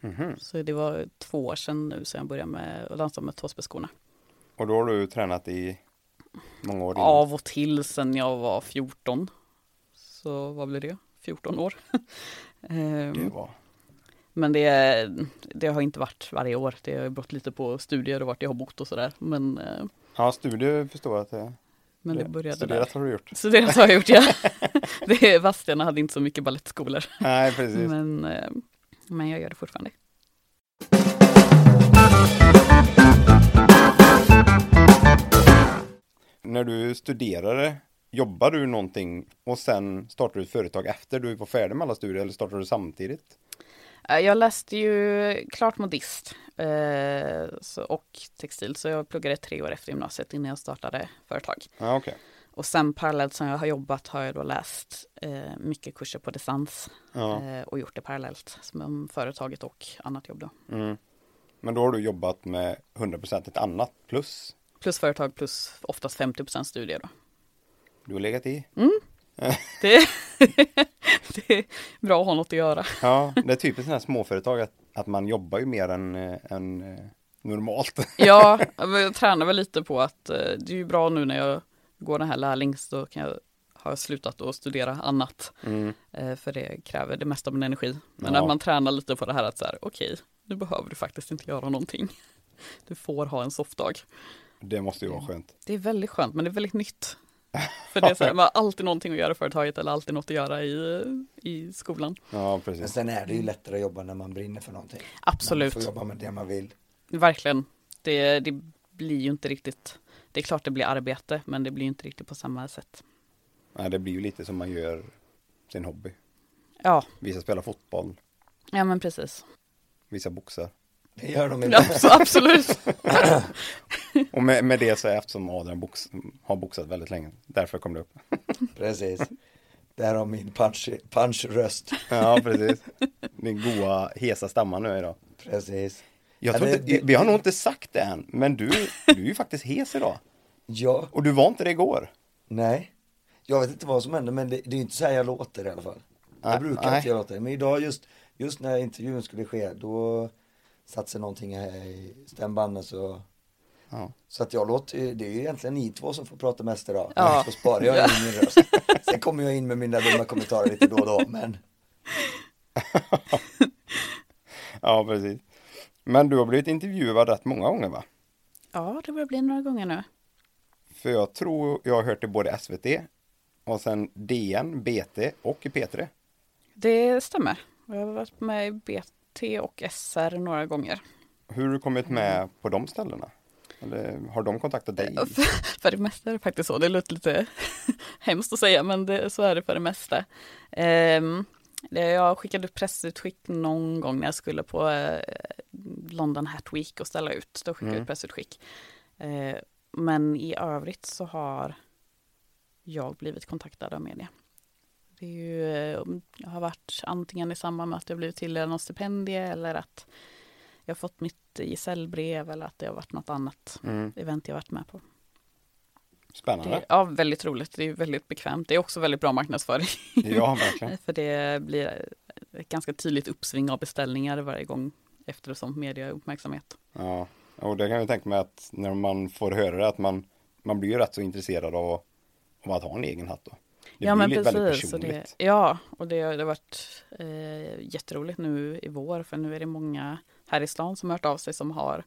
Mhm. Så det var två år sedan nu sedan jag började med att dansa med tåspetsskorna. Och då har du tränat i många år? innan. Av och till sedan jag var 14. Så vad blir det? 14 år. <laughs> Ehm, Det var. Men det, det har inte varit varje år. Det har berott lite på studier och vart jag har bott och sådär. Men, eh, Ja, studier förstår jag att det men det började Studerat där. har du gjort. Studerat har jag gjort, ja. <laughs> det, Vadstena hade inte så mycket ballettskolor. Nej, precis. Men, eh, men jag gör det fortfarande. När du studerade, jobbade du någonting och sen startade du ett företag efter du var färdig med alla studier eller startade du samtidigt? Eh, Jag läste ju klart modist eh, så, och textil, så jag pluggade tre år efter gymnasiet innan jag startade företag. Ja, okej. Och sen parallellt som jag har jobbat har jag då läst eh, mycket kurser på distans Ja. eh, och gjort det parallellt som företaget och annat jobb då. Mm. Men då har du jobbat med 100% ett annat plus. Plus företag plus oftast 50% studier då. Du har legat i. <laughs> Det, <laughs> det är bra att ha något att göra. <laughs> Ja, det är typiskt sådana här småföretag att, att man jobbar ju mer än, eh, än eh, normalt. Ja, jag tränar väl lite på att eh, det är ju bra nu när jag går den här lärlings, då kan jag ha slutat att studera annat. Mm. För det kräver det mesta av min energi. Men Ja. när man tränar lite på det här att så här, okej, nu behöver du faktiskt inte göra någonting. Du får ha en softdag. Det måste ju vara skönt. Det är väldigt skönt, men det är väldigt nytt. För det är så här, <laughs> man har alltid någonting att göra i företaget eller alltid något att göra i, i skolan. Ja, Men precis. sen är det ju lättare att jobba när man brinner för någonting. Absolut. Man får jobba med det man vill. Verkligen. Det, det blir ju inte riktigt, det är klart det blir arbete, men det blir ju inte riktigt på samma sätt. Nej, det blir ju lite som man gör sin hobby. Ja, Vissa spelar fotboll, ja men precis. vissa boxar. Det gör de inte. Abs- absolut. <laughs> Och med, med det så är eftersom Adrian box, har boxat väldigt länge, därför kom det upp. <laughs> Precis. Där har min punch, punchröst. Ja, precis. Din goa, hesa stämma nu idag. Precis. Jag Ja, tror det- inte, det- vi har nog inte sagt det än, men du, du är ju faktiskt hes idag. Ja, Och du var inte det igår. nej. Jag vet inte vad som händer men det, det är inte så här jag låter i alla fall. Nej, Jag brukar nej. inte göra det. Men idag just, just när intervjun skulle ske då satte sig någonting här i stämbanden så Ja. Så att jag låter det är ju egentligen ni två som får prata mest idag. Ja. Så sparar jag in min röst. <laughs> Sen kommer jag in med mina dumma kommentarer lite då och då men <laughs> ja, precis. Men du har blivit intervjuad rätt många gånger va? Ja, det börjar bli några gånger nu. För jag tror jag har hört i både SVT och sen DN, BT och i P3. Det stämmer. Jag har varit med i BT och SR några gånger. Hur har du kommit med på de ställena? Eller har de kontaktat dig? För, <laughs> för det mesta är det faktiskt så. Det låter lite <laughs> hemskt att säga, men det, så är det för det mesta. Det, jag skickade ut pressutskick någon gång när jag skulle på eh, London Hat Week och ställa ut. Då skickade jag Mm. ut pressutskick. Eh, men i övrigt så har jag blivit kontaktad av media. Det är ju, eh, jag har varit antingen i samband med att jag blivit tilldelad något stipendie eller att jag har fått mitt gesällbrev eller att det har varit något annat Mm. event jag varit med på. Spännande. Det, ja, väldigt roligt. Det är väldigt bekvämt. Det är också väldigt bra marknadsföring. Ja, verkligen. <laughs> För det blir ett ganska tydligt uppsving av beställningar varje gång eftersom media uppmärksamhet. Ja, och det kan jag tänka mig att när man får höra det att man, man blir ju rätt så intresserad av, av att ha en egen hatt då. Det ja, blir men lite väldigt precis. Så det, personligt. ja, och det, det har varit eh, jätteroligt nu i vår. För nu är det många här i stan som har hört av sig som har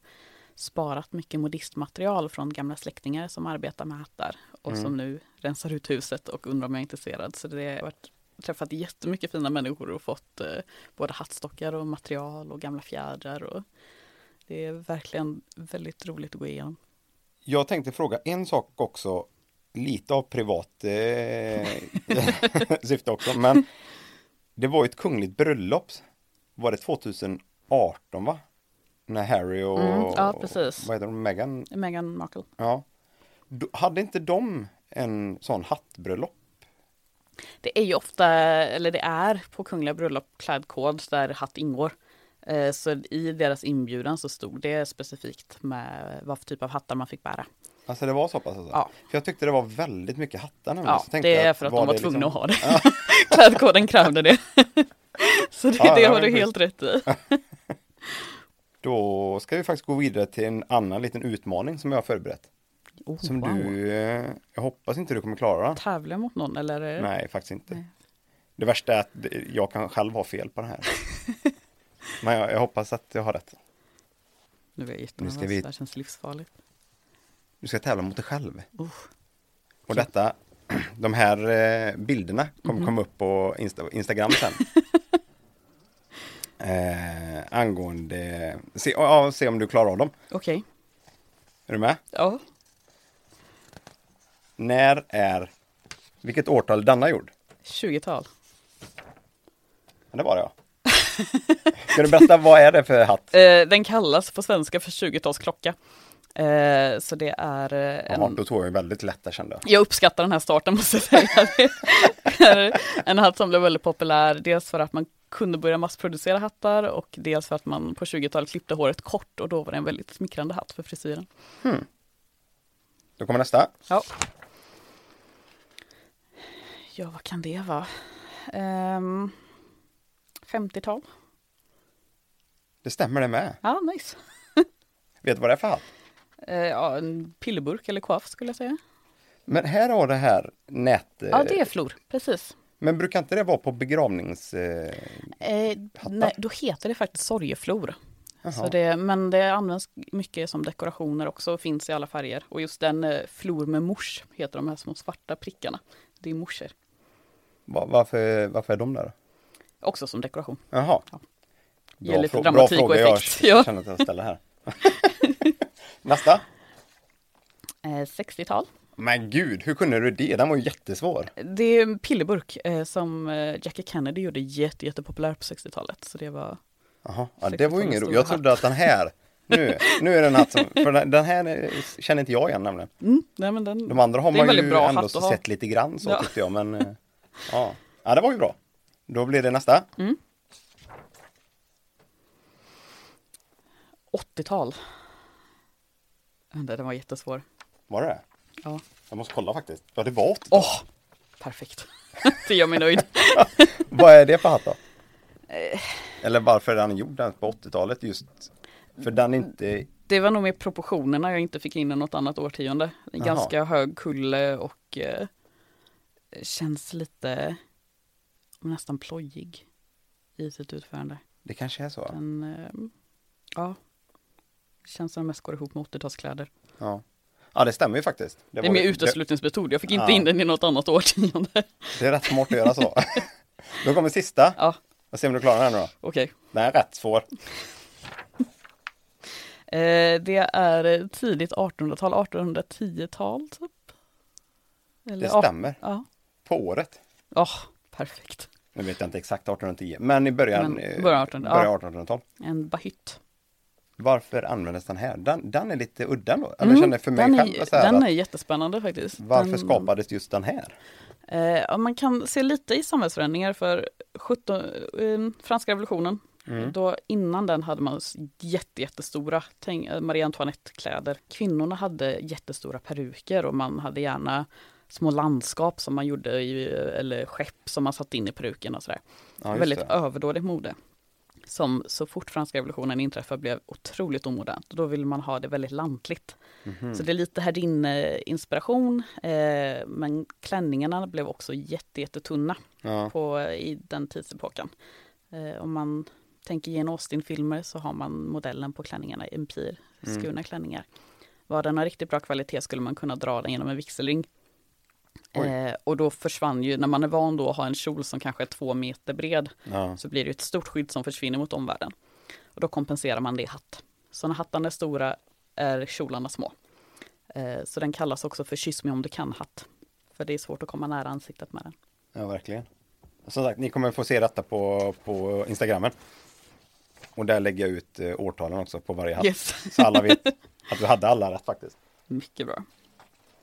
sparat mycket modistmaterial från gamla släktingar som arbetar med hattar och Mm. som nu rensar ut huset och undrar om jag är intresserad. Så det har varit träffat jättemycket fina människor och fått eh, både hattstockar och material och gamla fjädrar. Och det är verkligen väldigt roligt att gå igenom. Jag tänkte fråga en sak också lite av privat eh, <laughs> syfte också, men det var ett kungligt bröllop. Var det 2018 va? När Harry och Mm, ja, precis. vad heter de, Meghan? Meghan Markle. Ja. Då, hade inte de en sån hattbröllop? Det är ju ofta, eller det är på kungliga bröllop klädkod där hatt ingår. Eh, Så i deras inbjudan så stod det specifikt med vad för typ av hattar man fick bära. Alltså det var så pass alltså? Ja. För jag tyckte det var väldigt mycket hattar nämligen. Ja, Så tänkte det är för att de var tvungna liksom- att ha det. <laughs> Klädkoden krävde det. <laughs> Så det, Ja, det ja, har du helt rätt i. <laughs> Då ska vi faktiskt gå vidare till en annan liten utmaning som jag har förberett. Oh, Som wow. du, eh, jag hoppas inte du kommer klara. Tävla mot någon eller? Nej, faktiskt inte. Nej. Det värsta är att jag kan själv ha fel på det här. Men jag, jag hoppas att jag har rätt. Nu är jag jättenervös, det här känns livsfarligt. Du ska tävla mot dig själv. Uh. Och detta, <clears throat> de här eh, bilderna kommer Mhm. komma upp på Insta, Instagram sen. <laughs> eh, angående, se, ja, se om du klarar av dem. Okej, Är du med? ja. När är, vilket årtal denna gjord? 20-tal. Ja, det var det ja. Ska du berätta vad är det för hatt? <laughs> Eh, den kallas på svenska för 20-talsklocka. Eh, så det är eh, Ja, en, då tog jag ju väldigt lätt där kände jag. jag uppskattar den här starten måste jag säga. <laughs> Det är en hatt som blev väldigt populär, dels för att man kunde börja massproducera hattar och dels för att man på 20-talet klippte håret kort och då var det en väldigt smickrande hatt för frisyren. Då kommer nästa. Ja. Ja, vad kan det vara? Ehm, 50-tal? Det stämmer det med. Ja, nice. Vet du vad det är för hatt? Eh, ja, en pillerburk eller koaf skulle jag säga. Men här har det här nät... Ja, det är flor, precis. Men brukar inte det vara på begravnings... Eh, Eh, nej, då heter det faktiskt sorgeflor. Så det, men det används mycket som dekorationer också, och finns i alla färger. Och just den eh, flor med mors heter de här små svarta prickarna. Det är morsor. Va- varför, varför är de där? Också som dekoration. Jaha. Ja. Bra, frå- dramatik bra och fråga effekt. jag <laughs> Ja. känner att jag ställer här. Nästa. Eh, 60-tal. Men gud, hur kunde du det? Den var ju jättesvår. Det är en pillerburk eh, som eh, Jackie Kennedy gjorde jätte, jättepopulär på 60-talet. Så det var, Jaha, ja, det var ju 60-talets ingen Jag trodde att den här, nu, <laughs> nu är den hatt som, för den, den här är- känner inte jag igen nämligen. mm, nej, men den, De andra har man ju ändå sett lite grann så Ja. tyckte jag, men eh, ja. ja, det var ju bra. Då blir det nästa. 80-tal. Vänta, Den var jättesvår. Var det? Ja. Jag måste kolla faktiskt. Ja, det var 80 Åh, perfekt. <laughs> det gör mig nöjd. <laughs> Vad är det för hatt då? Eh. Eller varför är den gjord på 80-talet just? För den inte, Det var nog med proportionerna jag inte fick in i något annat årtionde. En Jaha. ganska hög kulle och eh, känns lite nästan plojig i sitt utförande. det kanske är så. Den, eh, ja, känns som mest går ihop med 80-talskläder. Ja. ja, det stämmer ju faktiskt. Det är var- mer uteslutningsmetod, jag fick inte Ja. in den i något annat årtionde. Det, det är rätt smart att göra så. <laughs> Då kommer sista. Ja, Jag ser om du klarar den här nu då. okej. Den är rätt svår. <laughs> Eh, det är tidigt 1800-tal, 1810-tal typ. Eller, Det stämmer. Ja, På året. Åh, perfekt. Nu vet jag inte exakt 1810, men i början, Men eh, början 1800, början ja. 1800-tal. En bahytt. Varför användes den här? Den, den är lite udda då. Eller känner för mig Mm, den själv är, så här Den är jättespännande faktiskt. Varför den, skapades just den här? Eh, man kan se lite i samhällsförändringar för 17, eh, franska revolutionen. Mm. Då innan den hade man jätte, jättestora tänk, eh, Marie Antoinette-kläder. Kvinnorna hade jättestora peruker och man hade gärna små landskap som man gjorde i, eller skepp som man satte in i peruken och sådär. Ja, Väldigt det. överdådigt mode. Som så fort franska revolutionen inträffade blev otroligt omodernt. Då ville man ha det väldigt lantligt. Mhm. Så det är lite härdinne-inspiration. Eh, men klänningarna blev också jätte, jättetunna Ja. på, i den tidsepoken. Eh, om man tänker Jane Austen-filmer så har man modellen på klänningarna i empir, Mm. skurna klänningar. Var den har riktigt bra kvalitet skulle man kunna dra den genom en vigselring. Eh, och då försvann ju, när man är van då att ha en kjol som kanske är två meter bred, Ja. så blir det ett stort skydd som försvinner mot omvärlden. Och då kompenserar man det i hatt. Så när hattarna är stora är kjolarna små. Eh, så den kallas också för kyss mig om du kan-hatt. För det är svårt att komma nära ansiktet med den. Ja, verkligen. Som sagt, ni kommer få se detta på, på Instagrammen. Och där lägger jag ut eh, årtalen också på varje hatt. Yes. Så alla vet <laughs> att du hade alla rätt faktiskt. Mycket bra.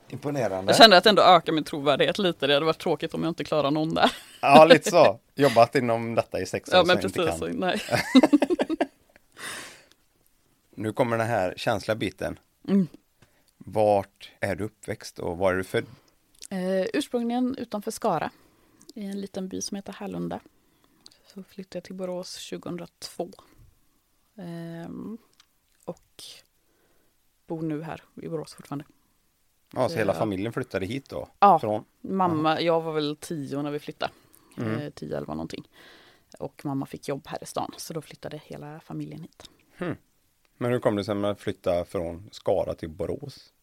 Imponerande. Jag kände att det ändå ökar min trovärdighet lite. Det hade varit tråkigt om jag inte klarar någon där. Ja, lite så. Jobbat inom detta i sex år Ja, men så inte precis. kan. Så, nej. <laughs> Nu kommer den här känsliga biten. Mm. Vart är du uppväxt och var är du född? Eh, ursprungligen utanför Skara. I en liten by som heter Härlunda. Så flyttade jag till Borås 2002. Ehm, och bor nu här i Borås fortfarande. Ja, så hela Ja. familjen flyttade hit då? Ja. Från? Mamma, jag var väl tio när vi flyttade. Mm. Eh, 10, 11 någonting. Och mamma fick jobb här i stan. Så då flyttade hela familjen hit. Men hur kom det sig att flytta från Skara till Borås?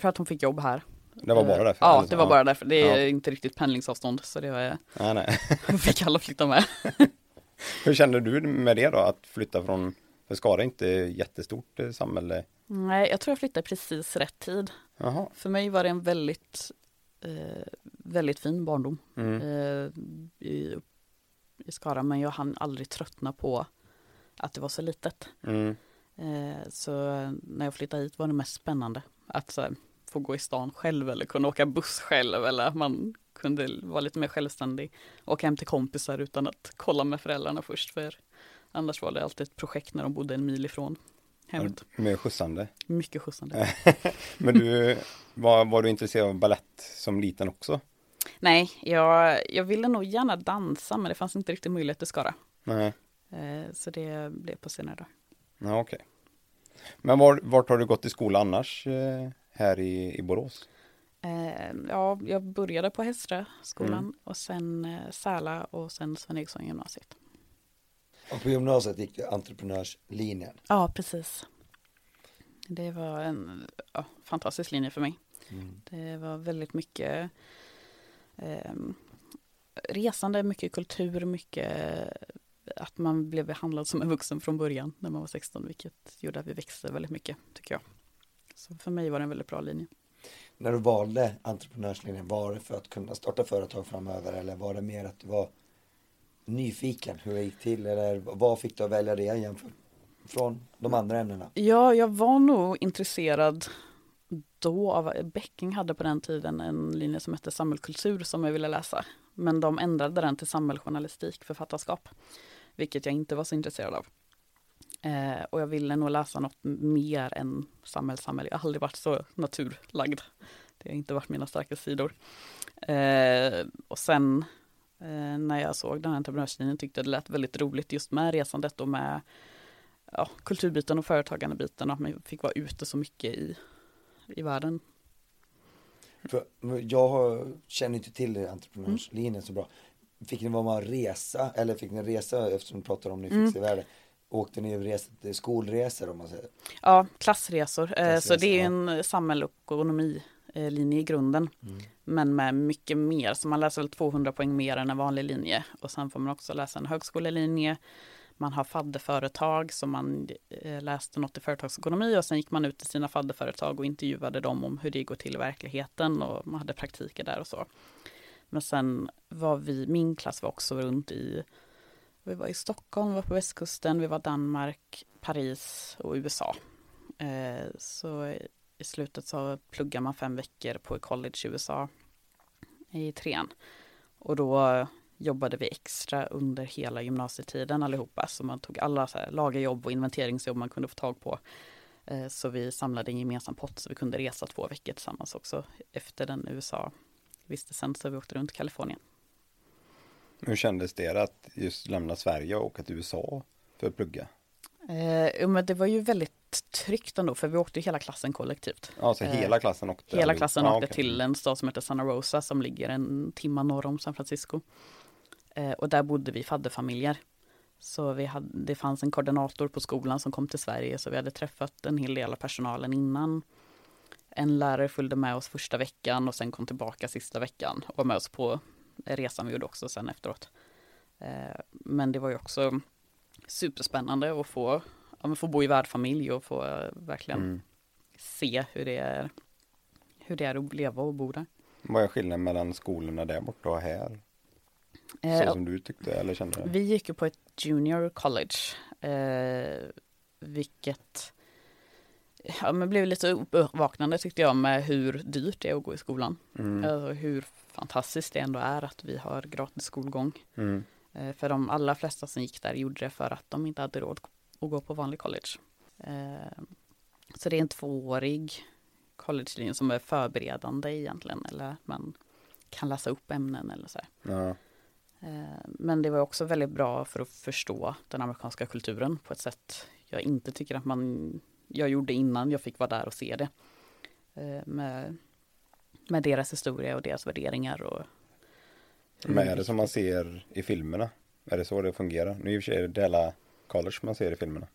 För att hon fick jobb här. Det var bara Eh, därför? Ja, eller så? det var bara därför. Det är Ja. inte riktigt pendlingsavstånd. Så det var, Nej, nej. <laughs> fick alla flytta med. <laughs> Hur kände du med det då? Att flytta från, för Skara är inte jättestort eh, samhälle. Nej, jag tror jag flyttade precis rätt tid. Jaha. För mig var det en väldigt, eh, väldigt fin barndom Mm. eh, i, i Skara. Men jag hann aldrig tröttna på att det var så litet. Mm. Eh, så när jag flyttade hit var det mest spännande att här, få gå i stan själv eller kunna åka buss själv eller att man kunde vara lite mer självständig. Åka hem till kompisar utan att kolla med föräldrarna först för annars var det alltid ett projekt när de bodde en mil ifrån hemmet. Med skjutsande. Mycket skjutsande. <laughs> Men du, var, var du intresserad av ballett som liten också? Nej, jag, jag ville nog gärna dansa men det fanns inte riktigt möjlighet i Skara. Nej. Eh, så det blev på senare dag. Ja, okej. Men var, vart har du gått i skola annars eh, här i, i Borås? Eh, ja, jag började på Hästra skolan Mm. och sen Säla och sen Sven Eriksson gymnasiet. Och på gymnasiet gick du entreprenörslinjen. Ja, precis. Det var en ja, fantastisk linje för mig. Mm. Det var väldigt mycket eh, resande, mycket kultur, mycket att man blev behandlad som en vuxen från början när man var 16, vilket gjorde att vi växte väldigt mycket, tycker jag. Så för mig var det en väldigt bra linje. När du valde entreprenörslinjen, var det för att kunna starta företag framöver eller var det mer att du var nyfiken hur det gick till eller vad fick du att välja det jämfört från de andra ämnena? Ja, jag var nog intresserad då av, Becking hade på den tiden en linje som hette samhällskultur som jag ville läsa. Men de ändrade den till samhällsjournalistik, författarskap. Vilket jag inte var så intresserad av. Eh, och jag ville nog läsa något mer än samhällssamhälle. Jag har aldrig varit så naturlagd. Det har inte varit mina starka sidor. Eh, och sen eh, när jag såg den här entreprenörslinjen tyckte det lät väldigt roligt just med resandet och med ja, kulturbiten och företagandebiten och att man fick vara ute så mycket i, i världen. För jag har, känner inte till entreprenörslinjen så bra. Fick ni vara med och resa eller fick ni resa eftersom du pratar om ni fick Mm. se världen? Åkte ni resa, skolresor om man säger? Ja, klassresor. Eh, så Klassresor, det är en samhäll och ekonomilinje i grunden. Mm. Men med mycket mer. Så man läser väl 200 poäng mer än en vanlig linje. Och sen får man också läsa en högskolelinje. Man har fadderföretag så man eh, läste något i företagsekonomi och sen gick man ut till sina fadderföretag och intervjuade dem om hur det går till i verkligheten och man hade praktiker där och så. Men sen var vi, min klass var också runt i, vi var i Stockholm, vi var på västkusten, vi var Danmark, Paris och USA. Eh, så i slutet så pluggar man fem veckor på college i USA i trean. Och då jobbade vi extra under hela gymnasietiden allihopa. Så man tog alla så här, lagerjobb och inventeringsjobb man kunde få tag på. Eh, Så vi samlade en gemensam pott så vi kunde resa två veckor tillsammans också efter den USA-vistelsen. Så vi åkte runt Kalifornien. Hur kändes det att just lämna Sverige och åka till USA för att plugga? Eh, men det var ju väldigt tryggt ändå för vi åkte hela klassen kollektivt. Ja, så Eh, hela klassen åkte? Hela klassen Ja, åkte okej. till en stad som heter Santa Rosa som ligger en timma norr om San Francisco. Eh, och där bodde vi fadderfamiljer. Så vi hade, det fanns en koordinator på skolan som kom till Sverige så vi hade träffat en hel del av personalen innan. En lärare följde med oss första veckan och sen kom tillbaka sista veckan och var med oss på resan vi gjorde också sen efteråt. Eh, men det var ju också superspännande att få, ja, men få bo i värdfamilj och få eh, verkligen Mm. se hur det är hur det är att leva och bo där. Vad är skillnaden mellan skolorna där borta och här? Så Eh, som du tyckte eller kände? Vi gick ju på ett junior college, eh, vilket ja, men blev lite uppvaknande tyckte jag med hur dyrt det är att gå i skolan. Mm. Alltså hur fantastiskt det ändå är att vi har gratis skolgång. Mm. Eh, för de allra flesta som gick där gjorde det för att de inte hade råd att gå på vanlig college. Eh, så det är en tvåårig collegelinje som är förberedande egentligen, eller att man kan läsa upp ämnen eller så här. Ja. Eh, Men det var också väldigt bra för att förstå den amerikanska kulturen på ett sätt jag inte tycker att man jag gjorde innan jag fick vara där och se det. Eh, Med, med deras historia och deras värderingar. Och Men är det som man ser i filmerna? Är det så det fungerar? Nu i och för sig är det hela college man ser i filmerna.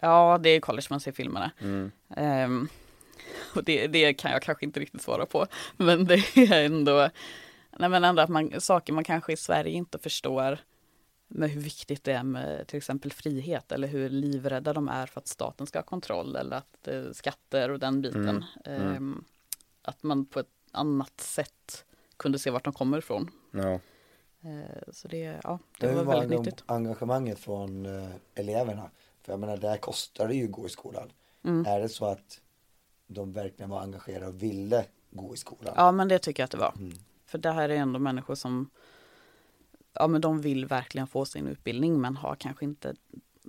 Ja, det är college man ser filmerna. Mm. Ehm, <laughs> och det, det kan jag kanske inte riktigt svara på. Men det är ändå, nej men ändå att man, saker man kanske i Sverige inte förstår med hur viktigt det är med till exempel frihet eller hur livrädda de är för att staten ska ha kontroll eller att eh, skatter och den biten. Mm. Ehm, att man på ett annat sätt kunde se vart de kommer ifrån. Ja. Eh, så det, ja, det Hur var var väldigt engag- nyttigt. engagemanget från eh, eleverna? För jag menar, där kostar det ju att gå i skolan. Mm. Är det så att de verkligen var engagerade och ville gå i skolan? Ja, men det tycker jag att det var. Mm. För det här är ändå människor som Ja men de vill verkligen få sin utbildning men har kanske inte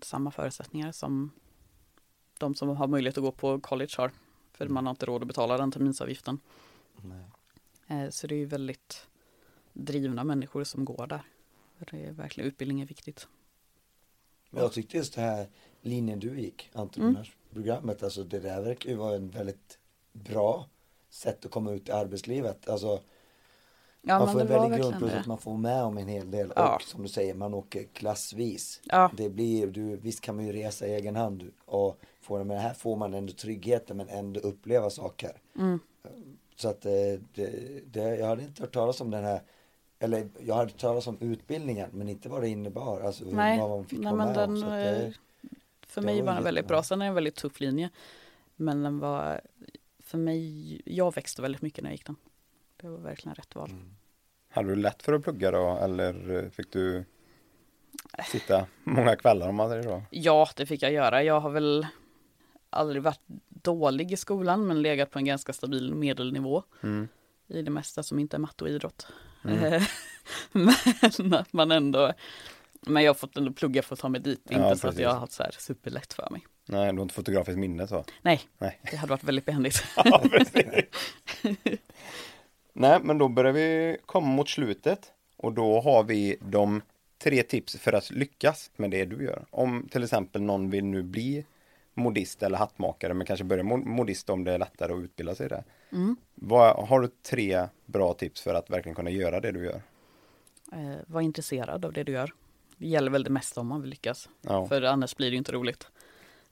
samma förutsättningar som de som har möjlighet att gå på college har. För man har inte råd att betala den terminsavgiften. Nej. Eh, Så det är ju väldigt drivna människor som går där. Det är verkligen, utbildning är viktigt. Men jag tyckte just det här linjen du gick, entreprenörsprogrammet, alltså det där verkar ju vara en väldigt bra sätt att komma ut i arbetslivet. Alltså Ja man får en grundplus det. att man får med om en hel del Ja. och som du säger, man åker klassvis. Ja, Det blir, du, visst kan man ju resa i egen hand och få det, men här får man ändå tryggheten men ändå uppleva saker. mm. Så att eh, det, det, jag hade inte hört talas om den här eller jag hade hört talas om utbildningen men inte vad det innebar, alltså hur- Nej, vad man fick nej, men om. den, Så att det, eh, för det mig var den väldigt bra. Sen är det en väldigt tuff linje. Men den var, för mig, jag växte väldigt mycket när jag gick den. Det var verkligen rätt val. Mm. Hade du lätt för att plugga då eller eh, fick du sitta många kvällar om man säger så? Ja, det fick jag göra. Jag har väl aldrig varit dålig i skolan men legat på en ganska stabil medelnivå Mm. i det mesta som inte är matte och idrott. Mm. Eh, <laughs> men att man ändå, men jag har fått ändå plugga för att ta mig dit. Ja, inte så att precis. jag har haft så här superlätt för mig. Nej, du har inte fotografiskt minne så? Nej, Nej. det hade varit väldigt behändigt. <laughs> Ja, precis. <laughs> Nej, men då börjar vi komma mot slutet och då har vi de tre tips för att lyckas med det du gör. Om till exempel någon vill nu bli modist eller hattmakare men kanske börja mo- modist om det är lättare att utbilda sig där. Mm. Vad, har du tre bra tips för att verkligen kunna göra det du gör? Eh, var intresserad av det du gör. Det gäller väl det mesta om man vill lyckas. Ja, För annars blir det inte roligt.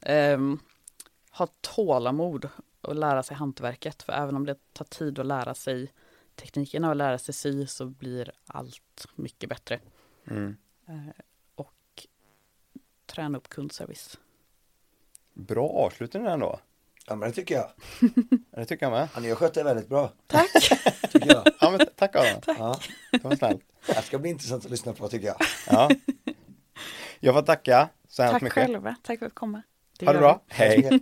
Ehm, ha tålamod och lära sig hantverket. För även om det tar tid att lära sig teknikerna och lära sig sy så blir allt mycket bättre. mm. Eh, och träna upp kundservice. Bra avslutning ändå. Ja men det tycker jag. Ja, Det tycker jag med. Ja, ni har skött det väldigt bra. Tack! <laughs> Tycker jag. Ja, men tack Adam. Ja, Det var snällt. det ska bli intressant att lyssna på tycker jag. Ja. Jag får tacka så hemskt Tack mycket. själva. Tack för att komma. Ha det bra. Hej.